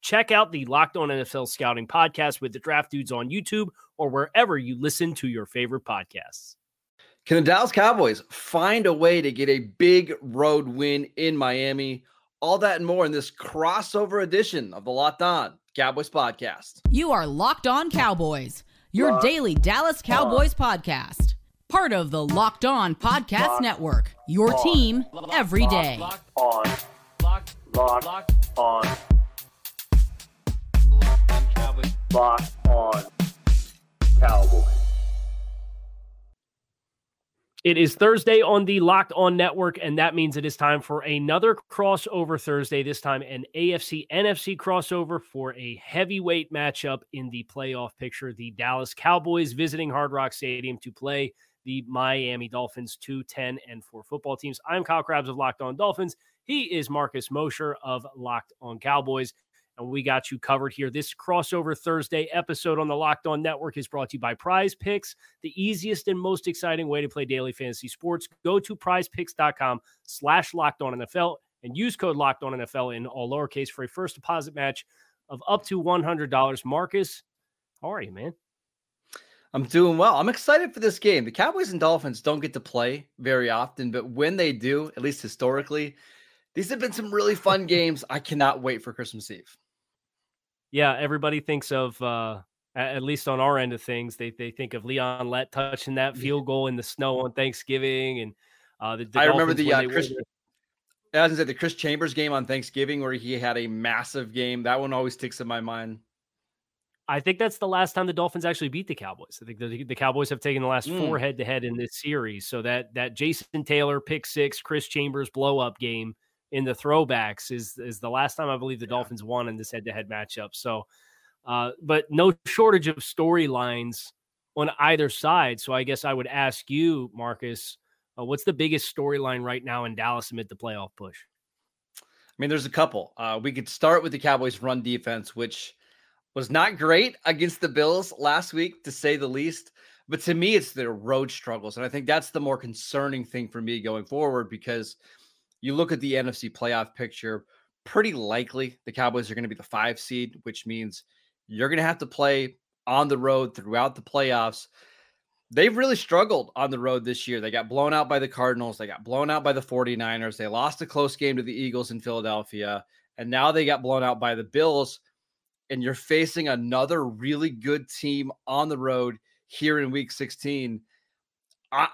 Check out the Locked On NFL Scouting podcast with the Draft Dudes on YouTube or wherever you listen to your favorite podcasts. Can the Dallas Cowboys find a way to get a big road win in Miami? All that and more in this crossover edition of the Locked On Cowboys podcast. You are Locked On Cowboys, your Locked daily Dallas Cowboys on. podcast. Part of the Locked On Podcast Locked Network, your on. team every day. Locked on. Locked, Locked, Locked on. Locked on Cowboys. It is Thursday on the Locked On Network, and that means it is time for another crossover Thursday. This time, an AFC NFC crossover for a heavyweight matchup in the playoff picture. The Dallas Cowboys visiting Hard Rock Stadium to play the Miami Dolphins, 2 10 and 4 football teams. I'm Kyle Crabbs of Locked On Dolphins. He is Marcus Mosher of Locked On Cowboys and we got you covered here. This crossover Thursday episode on the Locked On Network is brought to you by Prize Picks, the easiest and most exciting way to play daily fantasy sports. Go to prizepicks.com slash locked on NFL and use code locked on NFL in all lowercase for a first deposit match of up to $100. Marcus, how are you, man? I'm doing well. I'm excited for this game. The Cowboys and Dolphins don't get to play very often, but when they do, at least historically, these have been some really fun games. I cannot wait for Christmas Eve. Yeah, everybody thinks of uh at least on our end of things, they they think of Leon Lett touching that field goal in the snow on Thanksgiving, and uh, the, the I remember the uh, Chris, I was say the Chris Chambers game on Thanksgiving where he had a massive game. That one always sticks in my mind. I think that's the last time the Dolphins actually beat the Cowboys. I think the, the Cowboys have taken the last mm. four head to head in this series. So that that Jason Taylor pick six, Chris Chambers blow up game in the throwbacks is is the last time I believe the yeah. Dolphins won in this head to head matchup. So, uh, but no shortage of storylines on either side. So I guess I would ask you, Marcus, uh, what's the biggest storyline right now in Dallas amid the playoff push? I mean, there's a couple. Uh, we could start with the Cowboys' run defense, which was not great against the Bills last week, to say the least. But to me, it's their road struggles. And I think that's the more concerning thing for me going forward because – you look at the NFC playoff picture, pretty likely the Cowboys are going to be the five seed, which means you're going to have to play on the road throughout the playoffs. They've really struggled on the road this year. They got blown out by the Cardinals. They got blown out by the 49ers. They lost a close game to the Eagles in Philadelphia. And now they got blown out by the Bills. And you're facing another really good team on the road here in week 16. I,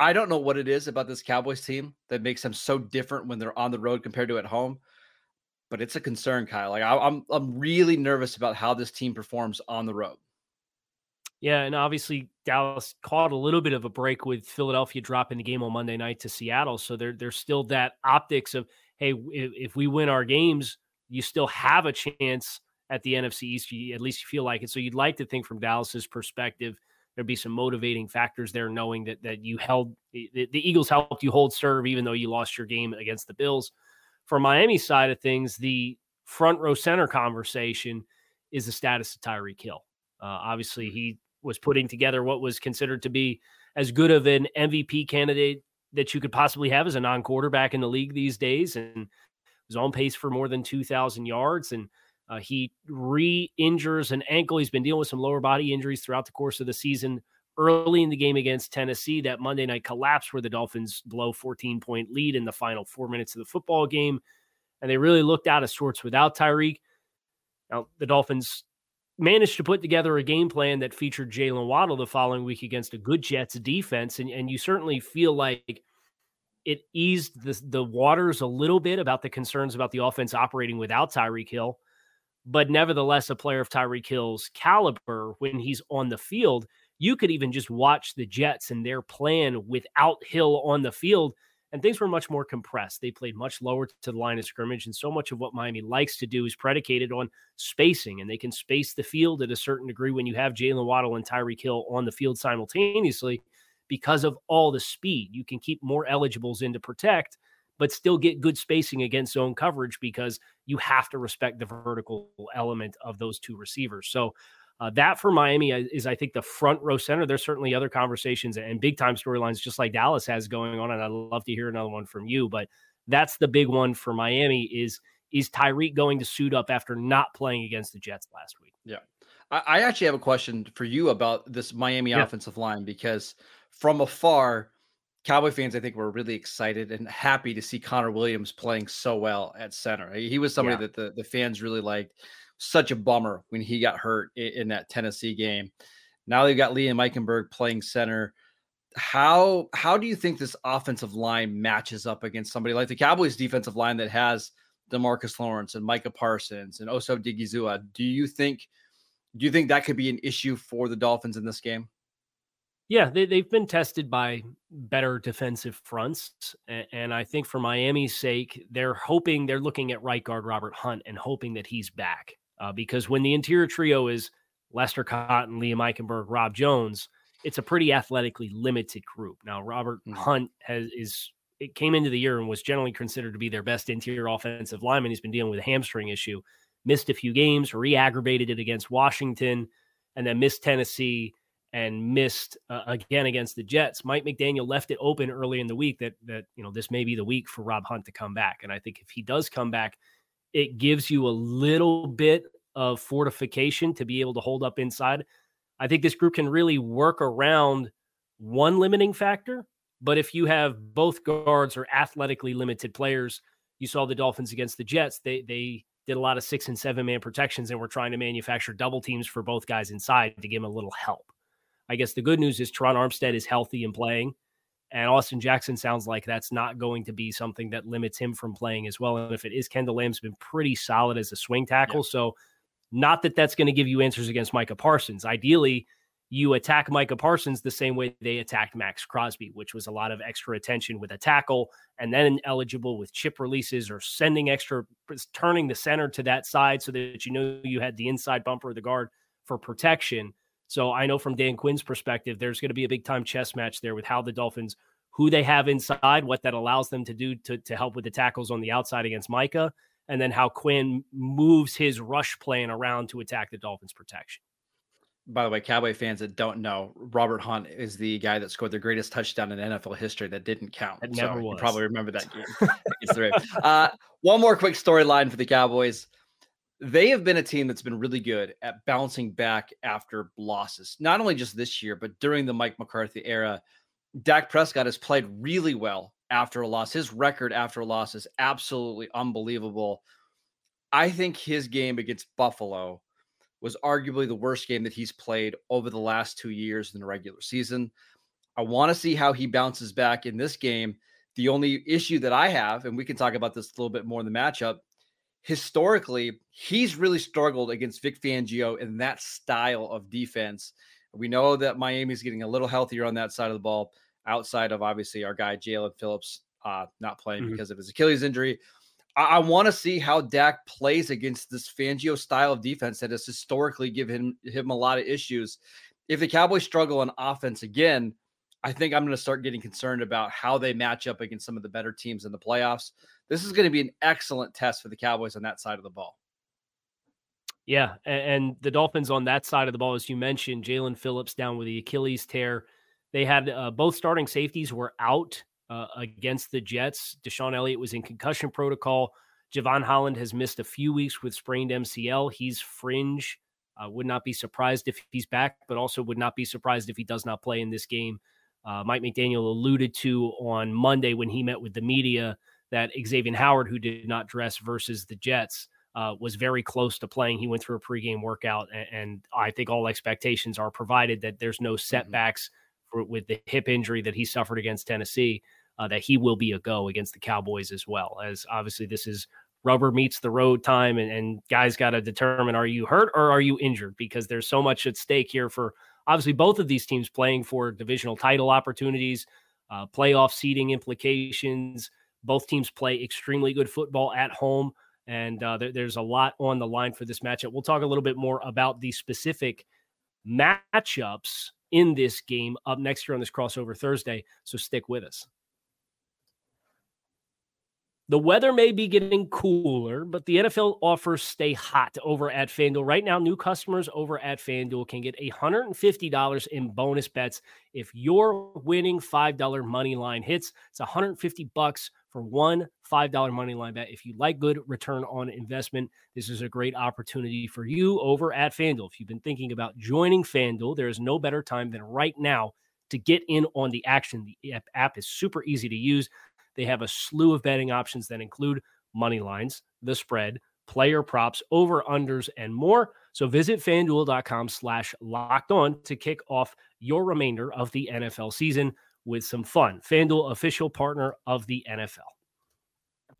I don't know what it is about this Cowboys team that makes them so different when they're on the road compared to at home, but it's a concern, Kyle. Like I, I'm, I'm really nervous about how this team performs on the road. Yeah, and obviously Dallas caught a little bit of a break with Philadelphia dropping the game on Monday night to Seattle, so there, there's still that optics of hey, if, if we win our games, you still have a chance at the NFC East. You, at least you feel like it. So you'd like to think from Dallas's perspective there'd be some motivating factors there, knowing that that you held the, the Eagles helped you hold serve, even though you lost your game against the Bills. For Miami side of things, the front row center conversation is the status of Tyreek Hill. Uh, obviously, he was putting together what was considered to be as good of an MVP candidate that you could possibly have as a non quarterback in the league these days. And was on pace for more than 2,000 yards. And uh, he re injures an ankle. He's been dealing with some lower body injuries throughout the course of the season. Early in the game against Tennessee, that Monday night collapse where the Dolphins blow 14 point lead in the final four minutes of the football game. And they really looked out of sorts without Tyreek. Now, the Dolphins managed to put together a game plan that featured Jaylen Waddle the following week against a good Jets defense. And, and you certainly feel like it eased the, the waters a little bit about the concerns about the offense operating without Tyreek Hill. But nevertheless, a player of Tyreek Hill's caliber, when he's on the field, you could even just watch the Jets and their plan without Hill on the field and things were much more compressed. They played much lower to the line of scrimmage, and so much of what Miami likes to do is predicated on spacing, and they can space the field at a certain degree when you have Jaylen Waddle and Tyreek Hill on the field simultaneously because of all the speed. You can keep more eligibles in to protect, but still get good spacing against zone coverage because you have to respect the vertical element of those two receivers. So uh, that for Miami is, I think, the front row center. There's certainly other conversations and big time storylines, just like Dallas has going on, and I'd love to hear another one from you. But that's the big one for Miami is is Tyreek going to suit up after not playing against the Jets last week? Yeah, I, I actually have a question for you about this Miami yeah. offensive line because from afar. Cowboy fans, I think, were really excited and happy to see Connor Williams playing so well at center. He was somebody yeah. that the, the fans really liked such a bummer when he got hurt in, in that Tennessee game. Now they've got Liam Eichenberg playing center. How how do you think this offensive line matches up against somebody like the Cowboys defensive line that has Demarcus Lawrence and Micah Parsons and Osa Odighizuwa? Do you think do you think that could be an issue for the Dolphins in this game? Yeah, they, they've been tested by better defensive fronts. And, and, I think for Miami's sake, they're hoping they're looking at right guard Robert Hunt and hoping that he's back uh, because when the interior trio is Lester Cotton, Liam Eichenberg, Rob Jones, it's a pretty athletically limited group. Now, Robert mm-hmm. Hunt has is it came into the year and was generally considered to be their best interior offensive lineman. He's been dealing with a hamstring issue, missed a few games, re-aggravated it against Washington, and then missed Tennessee and missed uh, again against the Jets. Mike McDaniel left it open early in the week that that you know this may be the week for Rob Hunt to come back, and I think if he does come back, it gives you a little bit of fortification to be able to hold up inside. I think this group can really work around one limiting factor. But if you have both guards or athletically limited players, you saw the Dolphins against the Jets. They they did a lot of six and seven man protections and were trying to manufacture double teams for both guys inside to give them a little help. I guess the good news is Terron Armstead is healthy and playing. And Austin Jackson sounds like that's not going to be something that limits him from playing as well. And if it is, Kendall Lamm's been pretty solid as a swing tackle. Yeah. So, not that that's going to give you answers against Micah Parsons. Ideally, you attack Micah Parsons the same way they attacked Maxx Crosby, which was a lot of extra attention with a tackle and then eligible with chip releases or sending extra, turning the center to that side so that you know you had the inside bumper of the guard for protection. So I know from Dan Quinn's perspective, there's going to be a big time chess match there with how the Dolphins, who they have inside, what that allows them to do to, to help with the tackles on the outside against Micah, and then how Quinn moves his rush plan around to attack the Dolphins' protection. By the way, Cowboy fans that don't know, Robert Hunt is the guy that scored the greatest touchdown in NFL history that didn't count. Never so was. You probably remember that game. uh, one more quick storyline for the Cowboys they have been a team that's been really good at bouncing back after losses, not only just this year, but during the Mike McCarthy era. Dak Prescott has played really well after a loss. His record after a loss is absolutely unbelievable. I think his game against Buffalo was arguably the worst game that he's played over the last two years in the regular season. I want to see how he bounces back in this game. The only issue that I have, and we can talk about this a little bit more in the matchup, historically, he's really struggled against Vic Fangio in that style of defense. We know that Miami's getting a little healthier on that side of the ball, outside of obviously our guy Jaelan Phillips uh, not playing mm-hmm. because of his Achilles injury. I, I want to see how Dak plays against this Fangio style of defense that has historically given him, him a lot of issues. If the Cowboys struggle on offense again, I think I'm going to start getting concerned about how they match up against some of the better teams in the playoffs. This is going to be an excellent test for the Cowboys on that side of the ball. Yeah, and the Dolphins on that side of the ball, as you mentioned, Jaelan Phillips down with the Achilles tear. They had uh, both starting safeties were out uh, against the Jets. DeShon Elliott was in concussion protocol. Jevon Holland has missed a few weeks with sprained MCL. He's fringe. Uh, would not be surprised if he's back, but also would not be surprised if he does not play in this game. Uh, Mike McDaniel alluded to on Monday when he met with the media that Xavier Howard, who did not dress versus the Jets, uh, was very close to playing. He went through a pregame workout, and, and I think all expectations are provided that there's no mm-hmm. setbacks mm-hmm. for, with the hip injury that he suffered against Tennessee. Uh, that he will be a go against the Cowboys as well. As obviously this is rubber meets the road time, and, and guys got to determine are you hurt or are you injured because there's so much at stake here for obviously both of these teams playing for divisional title opportunities, uh, playoff seeding implications. Both teams play extremely good football at home and uh, there, there's a lot on the line for this matchup. We'll talk a little bit more about the specific matchups in this game up next year on this crossover Thursday. So stick with us. The weather may be getting cooler, but the NFL offers stay hot over at FanDuel. Right now, new customers over at FanDuel can get $150 in bonus bets if your winning $5 money line hits. It's 150 bucks for one $5 money line bet. If you like good return on investment, this is a great opportunity for you over at FanDuel. If you've been thinking about joining FanDuel, there is no better time than right now to get in on the action. The app is super easy to use. They have a slew of betting options that include money lines, the spread, player props, over unders, and more. So visit fanduel.com slash locked on to kick off your remainder of the NFL season with some fun. FanDuel, official partner of the NFL.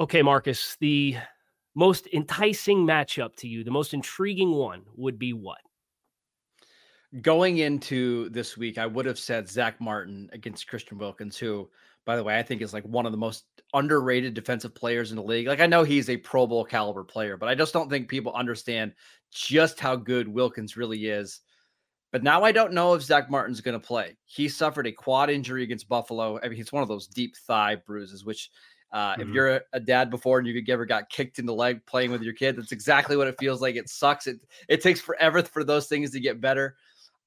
Okay, Marcus, the most enticing matchup to you, the most intriguing one would be what? Going into this week, I would have said Zach Martin against Christian Wilkins, who, by the way, I think is like one of the most underrated defensive players in the league. Like, I know he's a Pro Bowl caliber player, but I just don't think people understand just how good Wilkins really is. But now I don't know if Zach Martin's going to play. He suffered a quad injury against Buffalo. I mean, it's one of those deep thigh bruises, which uh, mm-hmm. If you're a, a, dad before and you ever got kicked in the leg playing with your kid, that's exactly what it feels like. It sucks. It it takes forever for those things to get better.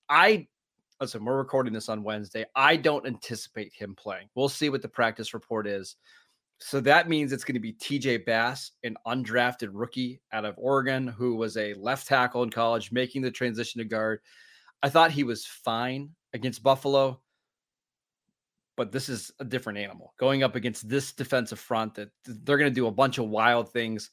I listen. We're recording this on Wednesday. I don't anticipate him playing. We'll see what the practice report is. So that means it's going to be TJ Bass, an undrafted rookie out of Oregon, who was a left tackle in college, making the transition to guard. I thought he was fine against Buffalo but this is a different animal going up against this defensive front that they're going to do a bunch of wild things.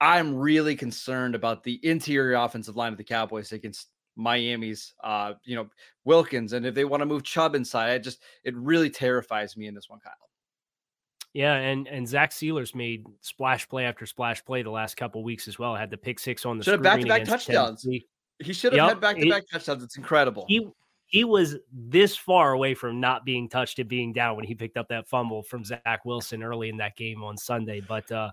I'm really concerned about the interior offensive line of the Cowboys against Miami's, uh, you know, Wilkins, and if they want to move Chubb inside, it just it really terrifies me in this one, Kyle. Yeah, and and Zach Sieler's made splash play after splash play the last couple weeks as well. Had the pick six on the should have back to back touchdowns. Tennessee. He should have yep, had back to back touchdowns. It's incredible. He he was this far away from not being touched and being down when he picked up that fumble from Zach Wilson early in that game on Sunday. But uh,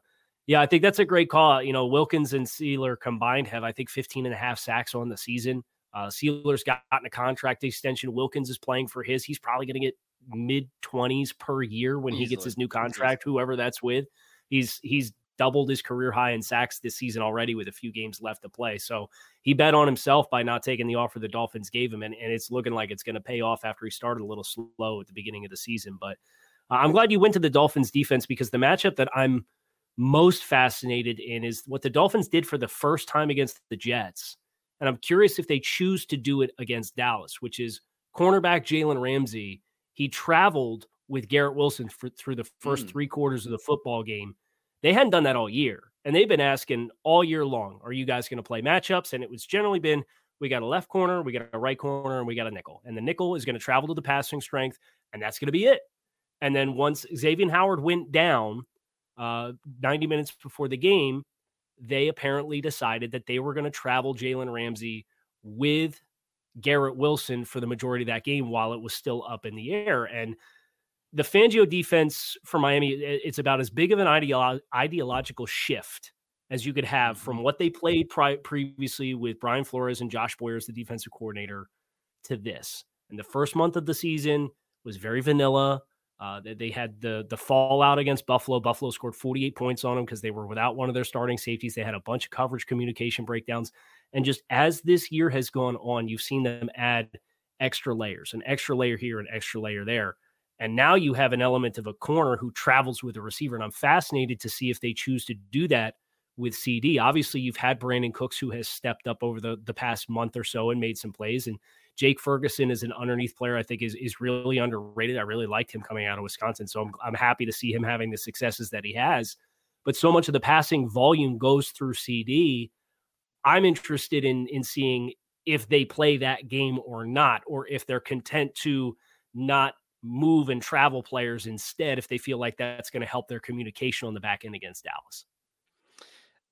yeah, I think that's a great call. You know, Wilkins and Sieler combined have, I think, 15 and a half sacks on the season. Uh, Sieler's gotten a contract extension. Wilkins is playing for his. He's probably going to get mid 20s per year when Easily. he gets his new contract, whoever that's with. He's he's doubled his career high in sacks this season already with a few games left to play. So he bet on himself by not taking the offer the Dolphins gave him. And, and it's looking like it's going to pay off after he started a little slow at the beginning of the season. But uh, I'm glad you went to the Dolphins defense because the matchup that I'm most fascinated in is what the Dolphins did for the first time against the Jets. And I'm curious if they choose to do it against Dallas, which is cornerback Jalen Ramsey. He traveled with Garrett Wilson for, through the first mm. three quarters of the football game they hadn't done that all year. And they've been asking all year long, are you guys going to play matchups? And it was generally been, we got a left corner, we got a right corner, and we got a nickel. And the nickel is going to travel to the passing strength, and that's going to be it. And then once Xavier Howard went down uh, 90 minutes before the game, they apparently decided that they were going to travel Jalen Ramsey with Garrett Wilson for the majority of that game while it was still up in the air. And the Fangio defense for Miami, it's about as big of an ideolo- ideological shift as you could have from Mm-hmm. what they played pri- previously with Brian Flores and Josh Boyer as the defensive coordinator to this. And the first month of the season was very vanilla. Uh, they, they had the the fallout against Buffalo. Buffalo scored 48 points on them because they were without one of their starting safeties. They had a bunch of coverage communication breakdowns. And just as this year has gone on, you've seen them add extra layers, an extra layer here, an extra layer there. And now you have an element of a corner who travels with a receiver. And I'm fascinated to see if they choose to do that with CeeDee. Obviously, you've had Brandin Cooks who has stepped up over the, the past month or so and made some plays. And Jake Ferguson is an underneath player, I think is is really underrated. I really liked him coming out of Wisconsin. So I'm, I'm happy to see him having the successes that he has. But so much of the passing volume goes through CeeDee. I'm interested in in seeing if they play that game or not, or if they're content to not move and travel players instead if they feel like that's going to help their communication on the back end against Dallas.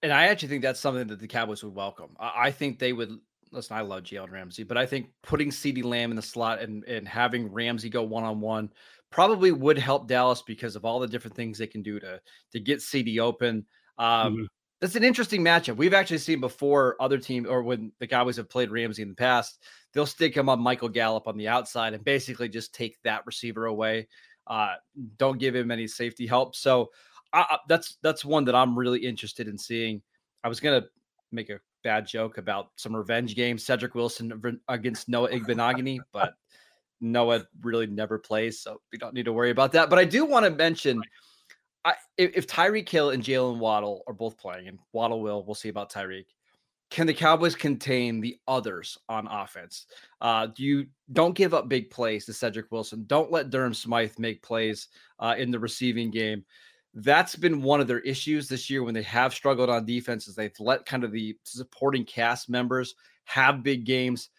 And I actually think that's something that the Cowboys would welcome. I, think they would listen. I love Jalen Ramsey, but I think putting CeeDee Lamb in the slot and, and having Ramsey go one on one probably would help Dallas because of all the different things they can do to to get CeeDee open. Um, Mhm. That's an interesting matchup. We've actually seen before other teams or when the Cowboys have played Ramsey in the past, they'll stick him on Michael Gallup on the outside and basically just take that receiver away. Uh, don't give him any safety help. So I, that's that's one that I'm really interested in seeing. I was gonna make a bad joke about some revenge games, Cedric Wilson against Noah Igbinoghene, but Noah really never plays, so we don't need to worry about that. But I do want to mention, I, if, Tyreek Hill and Jaylen Waddle are both playing, and Waddle will, we'll see about Tyreek. Can the Cowboys contain the others on offense? Uh, do you don't give up big plays to Cedric Wilson? Don't let Durham Smythe make plays uh, in the receiving game that's been one of their issues this year when they have struggled on defense is they've let kind of the supporting cast members have big games.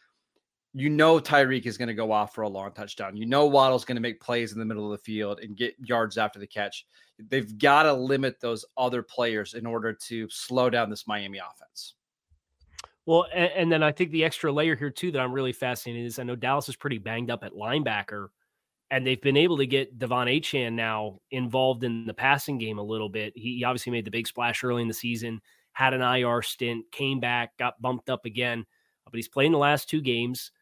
You know Tyreek is going to go off for a long touchdown. You know Waddle's going to make plays in the middle of the field and get yards after the catch. They've got to limit those other players in order to slow down this Miami offense. Well, and, and then I think the extra layer here too that I'm really fascinated is I know Dallas is pretty banged up at linebacker and they've been able to get De'Von Achane now involved in the passing game a little bit. He, he, obviously made the big splash early in the season, had an IR stint, came back, got bumped up again, but he's played in the last two games,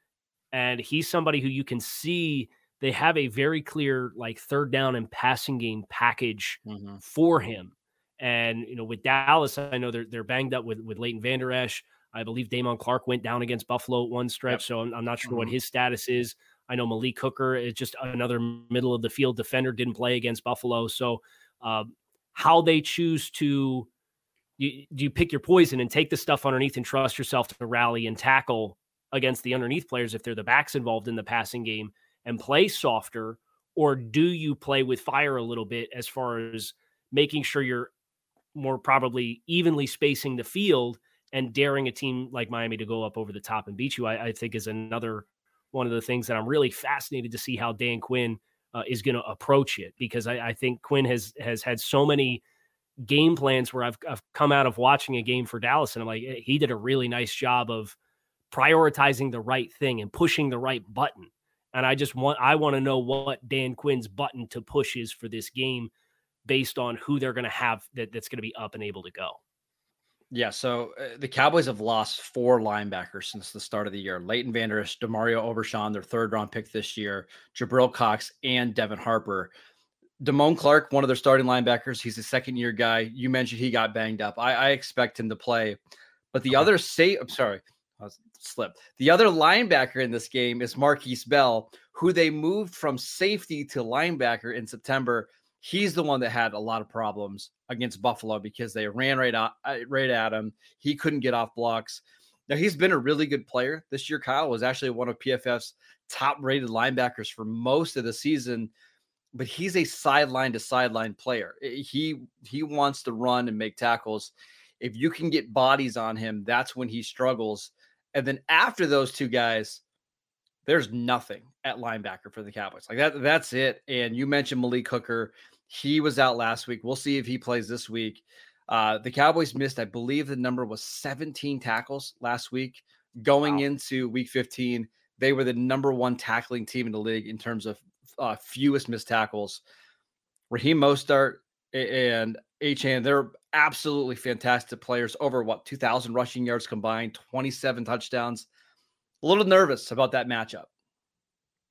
and he's somebody who you can see they have a very clear like third down and passing game package mm-hmm. for him. And you know, with Dallas, I know they're they're banged up with with Leighton Vander Esch. I believe Damone Clark went down against Buffalo at one stretch, yep. so I'm, I'm, not sure mm-hmm. what his status is. I know Malik Hooker is just another middle of the field defender, didn't play against Buffalo. So, um, how they choose to you, do you pick your poison and take the stuff underneath and trust yourself to rally and tackle against the underneath players if they're the backs involved in the passing game and play softer? Or do you play with fire a little bit as far as making sure you're more probably evenly spacing the field and daring a team like Miami to go up over the top and beat you? I, I think is another one of the things that I'm really fascinated to see how Dan Quinn uh, is going to approach it because I, I, think Quinn has has had so many game plans where I've, I've come out of watching a game for Dallas and I'm like he did a really nice job of prioritizing the right thing and pushing the right button and I just want I want to know what Dan Quinn's button to push is for this game based on who they're going to have that, that's going to be up and able to go. Yeah, so uh, the Cowboys have lost four linebackers since the start of the year. Leighton Vander Esch, DeMarvion Overshown, their third round pick this year, Jabril Cox, and Devin Harper. Damone Clark, one of their starting linebackers, he's a second year guy. You mentioned he got banged up. I, I expect him to play. But the okay. other say I'm sorry, I slipped. The other linebacker in this game is Markquese Bell, who they moved from safety to linebacker in September he's the one that had a lot of problems against Buffalo because they ran right out, uh, right at him. He couldn't get off blocks. Now he's been a really good player this year. Kyle was actually one of PFF's top rated linebackers for most of the season, but he's a sideline to sideline player. He he wants to run and make tackles. If you can get bodies on him, that's when he struggles. And then after those two guys, there's nothing at linebacker for the Cowboys. Like that, that's it. And you mentioned Malik Hooker. He was out last week. We'll see if he plays this week. Uh, the Cowboys missed, I believe the number was 17 tackles last week. Going wow. into week 15, they were the number one tackling team in the league in terms of uh, fewest missed tackles. Raheem Mostert and Achane, they're absolutely fantastic players. Over what 2,000 rushing yards combined, 27 touchdowns. A little nervous about that matchup.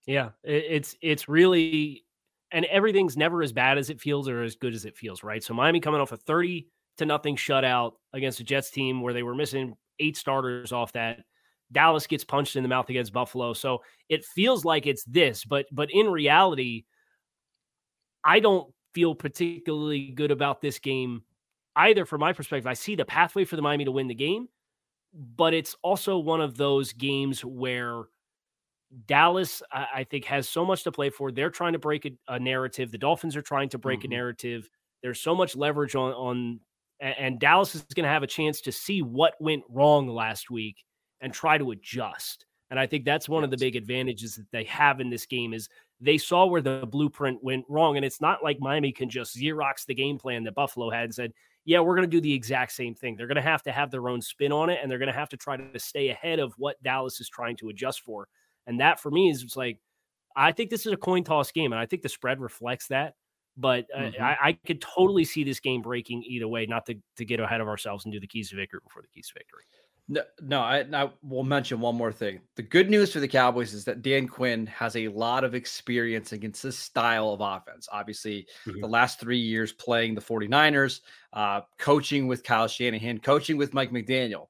Yeah, it's it's really and everything's never as bad as it feels or as good as it feels, right? So Miami coming off a 30 to nothing shutout against the Jets team where they were missing eight starters off that. Dallas gets punched in the mouth against Buffalo. So it feels like it's this, but but in reality, I don't feel particularly good about this game either from my perspective. I see the pathway for the Miami to win the game, but it's also one of those games where Dallas, I, I think, has so much to play for. They're trying to break a, a narrative. The Dolphins are trying to break mm-hmm. a narrative. There's so much leverage on on, and, and Dallas is going to have a chance to see what went wrong last week and try to adjust. And I think that's one of the big advantages that they have in this game is they saw where the blueprint went wrong. And it's not like Miami can just Xerox the game plan that Buffalo had and said, yeah, we're going to do the exact same thing. They're going to have to have their own spin on it and they're going to have to try to stay ahead of what Dallas is trying to adjust for. And that for me is just like, I think this is a coin toss game, and I think the spread reflects that. But uh, mm-hmm. I, I, could totally see this game breaking either way, not to, to get ahead of ourselves and do the keys to victory before the keys to victory. No, no, I, I will mention one more thing. The good news for the Cowboys is that Dan Quinn has a lot of experience against this style of offense. Obviously, mm-hmm. the last three years playing the 49ers, uh, coaching with Kyle Shanahan, coaching with Mike McDaniel.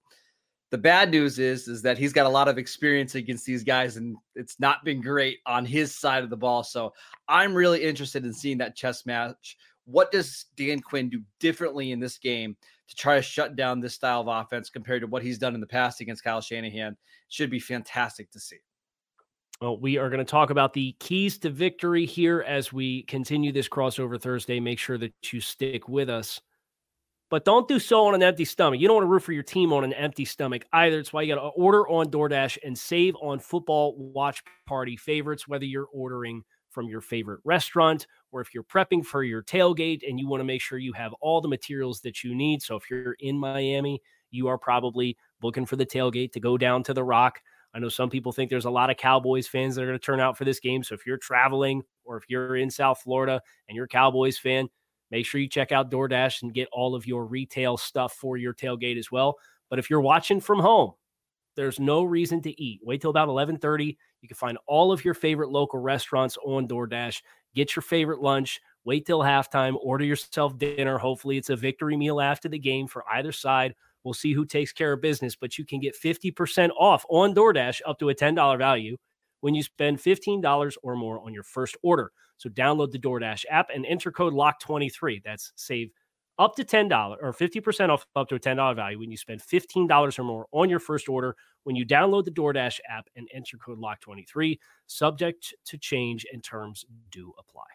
The bad news is is that he's got a lot of experience against these guys, and it's not been great on his side of the ball. So I'm really interested in seeing that chess match. What does Dan Quinn do differently in this game to try to shut down this style of offense compared to what he's done in the past against Kyle Shanahan? Should be fantastic to see. Well, we are going to talk about the keys to victory here as we continue this crossover Thursday. Make sure that you stick with us but don't do so on an empty stomach. You don't want to root for your team on an empty stomach either. It's why you got to order on DoorDash and save on football watch party favorites, whether you're ordering from your favorite restaurant or if you're prepping for your tailgate and you want to make sure you have all the materials that you need. So if you're in Miami, you are probably looking for the tailgate to go down to the rock. I know some people think there's a lot of Cowboys fans that are going to turn out for this game. So if you're traveling or if you're in South Florida and you're a Cowboys fan, Make sure you check out DoorDash and get all of your retail stuff for your tailgate as well. But if you're watching from home, there's no reason to eat. Wait till about 11:30. You can find all of your favorite local restaurants on DoorDash. Get your favorite lunch. Wait till halftime. Order yourself dinner. Hopefully, it's a victory meal after the game for either side. We'll see who takes care of business, but you can get 50% off on DoorDash up to a $10 value when you spend $15 or more on your first order. So download the DoorDash app and enter code LOCK23. That's save up to $10 or 50% off up to a $10 value when you spend $15 or more on your first order when you download the DoorDash app and enter code LOCK23. Subject to change and terms do apply.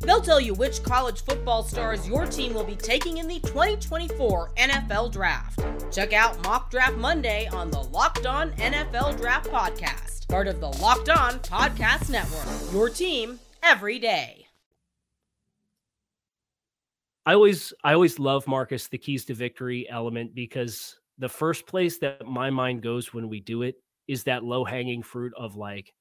They'll tell you which college football stars your team will be taking in the 2024 NFL Draft. Check out Mock Draft Monday on the Locked On NFL Draft Podcast part of the Locked On Podcast Network. Your team every day. I always I always love Marcus the keys to victory element because the first place that my mind goes when we do it is that low hanging fruit of like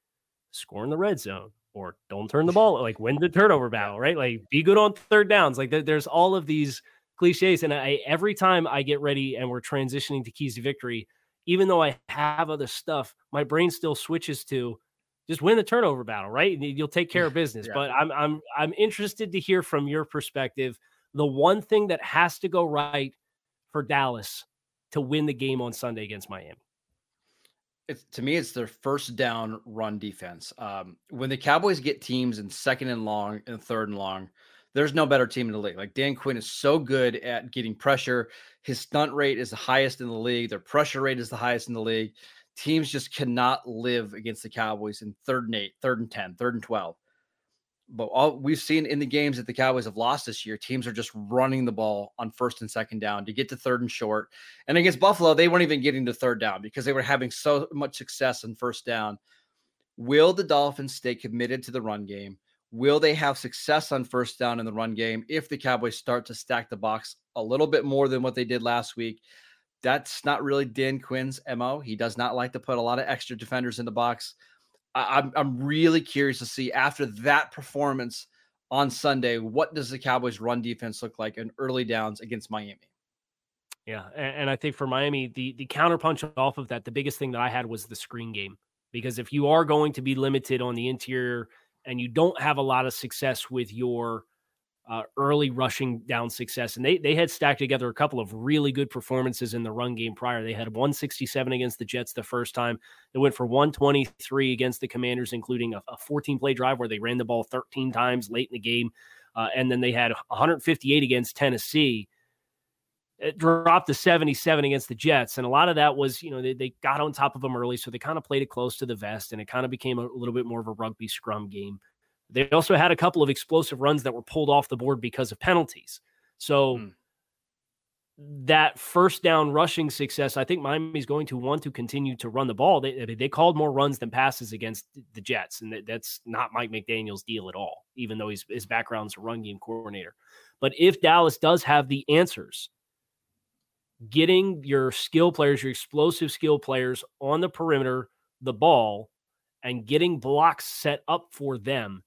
score in the red zone or don't turn the ball like win the turnover battle right like be good on third downs like there's all of these cliches and I every time I get ready and we're transitioning to keys to victory even though I have other stuff, my brain still switches to just win the turnover battle, right? You'll take care of business. Yeah. But I'm I'm I'm interested to hear from your perspective the one thing that has to go right for Dallas to win the game on Sunday against Miami. It's, to me, it's their first down run defense. Um, when the Cowboys get teams in second and long and third and long, there's no better team in the league. Like Dan Quinn is so good at getting pressure. His stunt rate is the highest in the league. Their pressure rate is the highest in the league. Teams just cannot live against the Cowboys in third and eight, third and 10, third and 12. But all we've seen in the games that the Cowboys have lost this year, teams are just running the ball on first and second down to get to third and short. And against Buffalo, they weren't even getting to third down because they were having so much success on first down. Will the Dolphins stay committed to the run game? Will they have success on first down in the run game if the Cowboys start to stack the box a little bit more than what they did last week? That's not really Dan Quinn's MO. He does not like to put a lot of extra defenders in the box. I, I'm I'm really curious to see after that performance on Sunday, what does the Cowboys run defense look like in early downs against Miami? Yeah, and, and I think for Miami, the the counterpunch off of that, the biggest thing that I had was the screen game. Because if you are going to be limited on the interior and you don't have a lot of success with your uh, early rushing down success. And they they had stacked together a couple of really good performances in the run game prior. They had 167 against the Jets the first time. They went for 123 against the Commanders, including a, a 14 play drive where they ran the ball 13 times late in the game. Uh, and then they had 158 against Tennessee. It dropped to 77 against the Jets. And a lot of that was, you know, they, they got on top of them early. So they kind of played it close to the vest and it kind of became a, a little bit more of a rugby scrum game. They also had a couple of explosive runs that were pulled off the board because of penalties. So mm. that first down rushing success, I think Miami's going to want to continue to run the ball. They, they called more runs than passes against the Jets, and that's not Mike McDaniel's deal at all, even though he's, his background's a run game coordinator. But if Dallas does have the answers, getting your skill players, your explosive skill players on the perimeter, the ball, and getting blocks set up for them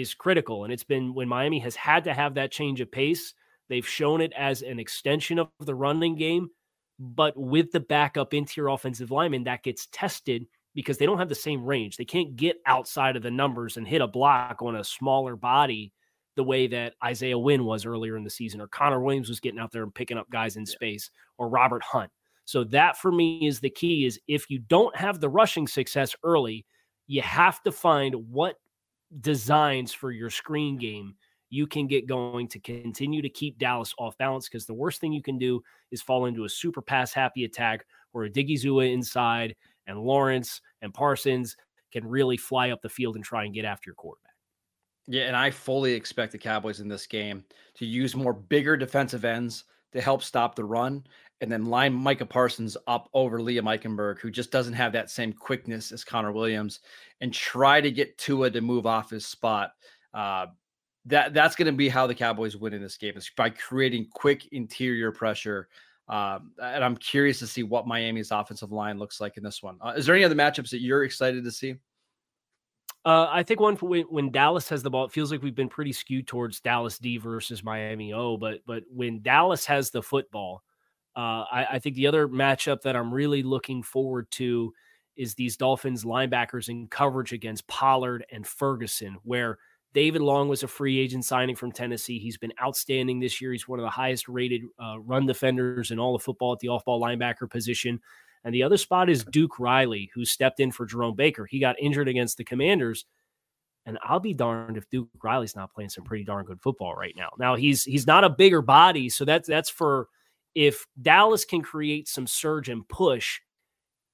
is critical. And it's been when Miami has had to have that change of pace, they've shown it as an extension of the running game. But with the backup interior offensive lineman, that gets tested because they don't have the same range. They can't get outside of the numbers and hit a block on a smaller body the way that Isaiah Wynn was earlier in the season, or Connor Williams was getting out there and picking up guys in space, or Robert Hunt. So that for me is the key is if you don't have the rushing success early, you have to find what designs for your screen game you can get going to continue to keep Dallas off balance because the worst thing you can do is fall into a super pass happy attack where Odighizuwa inside and Lawrence and Parsons can really fly up the field and try and get after your quarterback. Yeah, and I fully expect the Cowboys in this game to use more bigger defensive ends to help stop the run and then line Micah Parsons up over Liam Eichenberg, who just doesn't have that same quickness as Connor Williams, and try to get Tua to move off his spot. Uh, that that's going to be how the Cowboys win in this game is by creating quick interior pressure. Um, and I'm curious to see what Miami's offensive line looks like in this one. Uh, is there any other matchups that you're excited to see? Uh, I think one when, when Dallas has the ball, it feels like we've been pretty skewed towards Dallas D versus Miami O. But but when Dallas has the football, uh, I, I, think the other matchup that I'm really looking forward to is these Dolphins linebackers in coverage against Pollard and Ferguson, where David Long was a free agent signing from Tennessee. He's been outstanding this year. He's one of the highest rated uh, run defenders in all of football at the off ball linebacker position. And the other spot is Duke Riley, who stepped in for Jerome Baker. He got injured against the Commanders. And I'll be darned if Duke Riley's not playing some pretty darn good football right now. Now he's he's not a bigger body, so that's that's for if Dallas can create some surge and push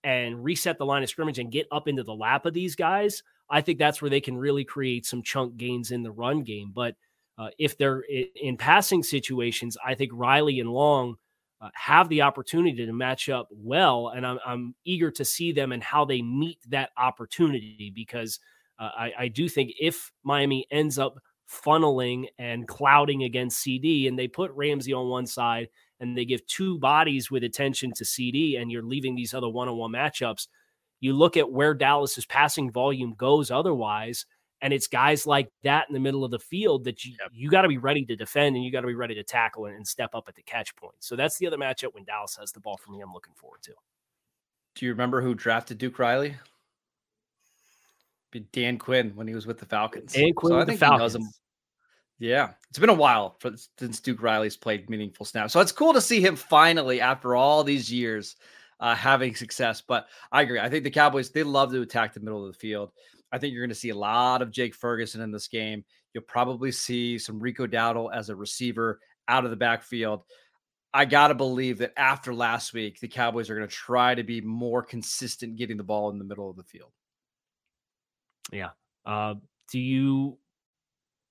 and reset the line of scrimmage and get up into the lap of these guys, I think that's where they can really create some chunk gains in the run game. But uh, if they're in passing situations, I think Riley and Long uh, have the opportunity to match up well. And I'm, I'm, eager to see them and how they meet that opportunity because uh, I, I do think if Miami ends up funneling and clouding against CeeDee and they put Ramsey on one side and they give two bodies with attention to CeeDee, and you're leaving these other one on one matchups. You look at where Dallas's passing volume goes otherwise, and it's guys like that in the middle of the field that you, yep. you got to be ready to defend and you got to be ready to tackle and, and step up at the catch point. So that's the other matchup when Dallas has the ball for me. I'm looking forward to. Do you remember who drafted Duke Riley? Dan Quinn when he was with the Falcons. Dan Quinn so I think the Falcons. He knows him yeah, it's been a while for, since Duke Riley's played meaningful snaps, so it's cool to see him finally after all these years uh, having success. But I agree. I think the Cowboys they love to attack the middle of the field. I think you're going to see a lot of Jake Ferguson in this game. You'll probably see some Rico Dowdle as a receiver out of the backfield. I got to believe that after last week, the Cowboys are going to try to be more consistent getting the ball in the middle of the field. Yeah. Uh, do you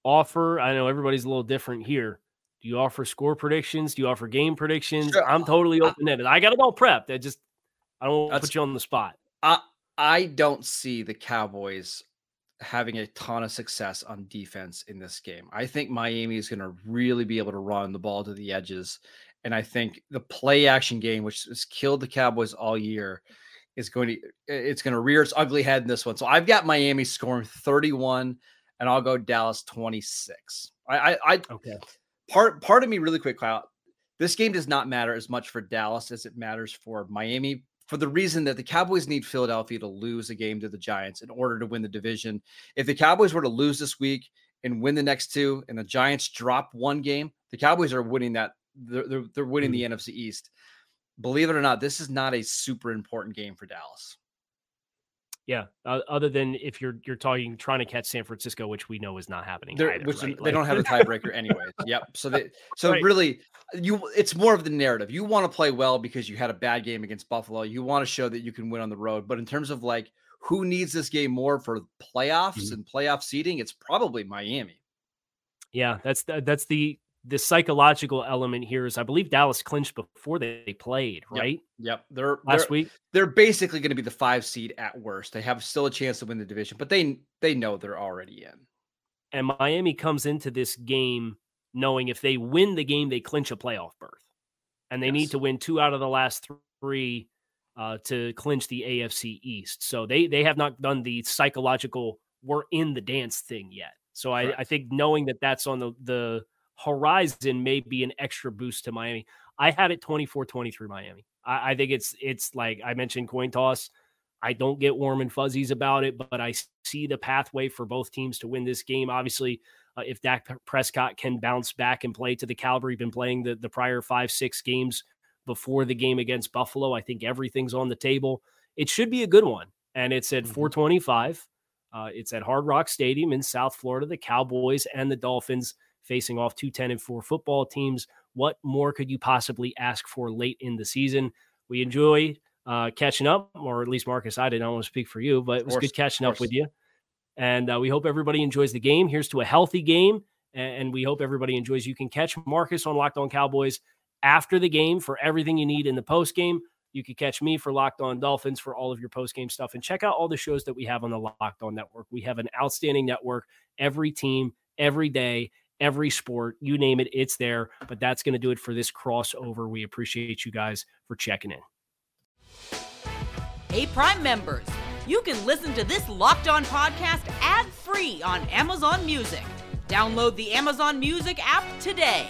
offer? I know everybody's a little different here. Do you offer score predictions? Do you offer game predictions? Sure. I'm totally open ended. I got it all prepped. I just I don't want to put you on the spot. I I don't see the Cowboys having a ton of success on defense in this game. I think Miami is going to really be able to run the ball to the edges, and I think the play action game, which has killed the Cowboys all year, is going to it's going to rear its ugly head in this one. So I've got Miami scoring 31, and I'll go Dallas 26. I I, I Okay. part part of me really quick, Kyle. This game does not matter as much for Dallas as it matters for Miami for the reason that the Cowboys need Philadelphia to lose a game to the Giants in order to win the division. If the Cowboys were to lose this week and win the next two, and the Giants drop one game, the Cowboys are winning that. They're, they're, they're winning the hmm. NFC East. Believe it or not, this is not a super important game for Dallas. Yeah. Uh, other than if you're you're talking trying to catch San Francisco, which we know is not happening. Either, which right? they Like- don't have a tiebreaker anyway. Yep. So they so Right. really you it's more of the narrative. You want to play well because you had a bad game against Buffalo. You want to show that you can win on the road. But in terms of like who needs this game more for playoffs Mhm. and playoff seeding, it's probably Miami. Yeah, that's the, that's the the psychological element here is I believe Dallas clinched before they played, right? Yep. They're Last they're, week. they're basically going to be the five seed at worst. They have still a chance to win the division, but they they know they're already in. And Miami comes into this game knowing if they win the game, they clinch a playoff berth. And they need to win two out of the last three uh, to clinch the AFC East. So they they have not done the psychological we're in the dance thing yet. So I, I think knowing that that's on the, the horizon may be an extra boost to Miami. I had it 24-23 Miami. I, I think it's it's like I mentioned coin toss. I don't get warm and fuzzies about it, but I see the pathway for both teams to win this game. Obviously, uh, if Dak Prescott can bounce back and play to the caliber he's been playing the, the prior five, six games before the game against Buffalo, I think everything's on the table. It should be a good one. And it's at Mhm. 425. Uh, it's at Hard Rock Stadium in South Florida. The Cowboys and the Dolphins facing off two 10 and 4 football teams. What more could you possibly ask for late in the season? We enjoy uh, catching up, or at least Marcus, I didn't want to speak for you, but it was course, good catching up with you. And uh, we hope everybody enjoys the game. Here's to a healthy game, and, and we hope everybody enjoys. You can catch Marcus on Locked On Cowboys after the game for everything you need in the post game. You can catch me for Locked On Dolphins for all of your post game stuff, and check out all the shows that we have on the Locked On Network. We have an outstanding network. Every team, every day, every sport, you name it, it's there. But that's going to do it for this crossover. We appreciate you guys for checking in. Hey, Prime members, you can listen to this Locked On podcast ad free on Amazon Music. Download the Amazon Music app today.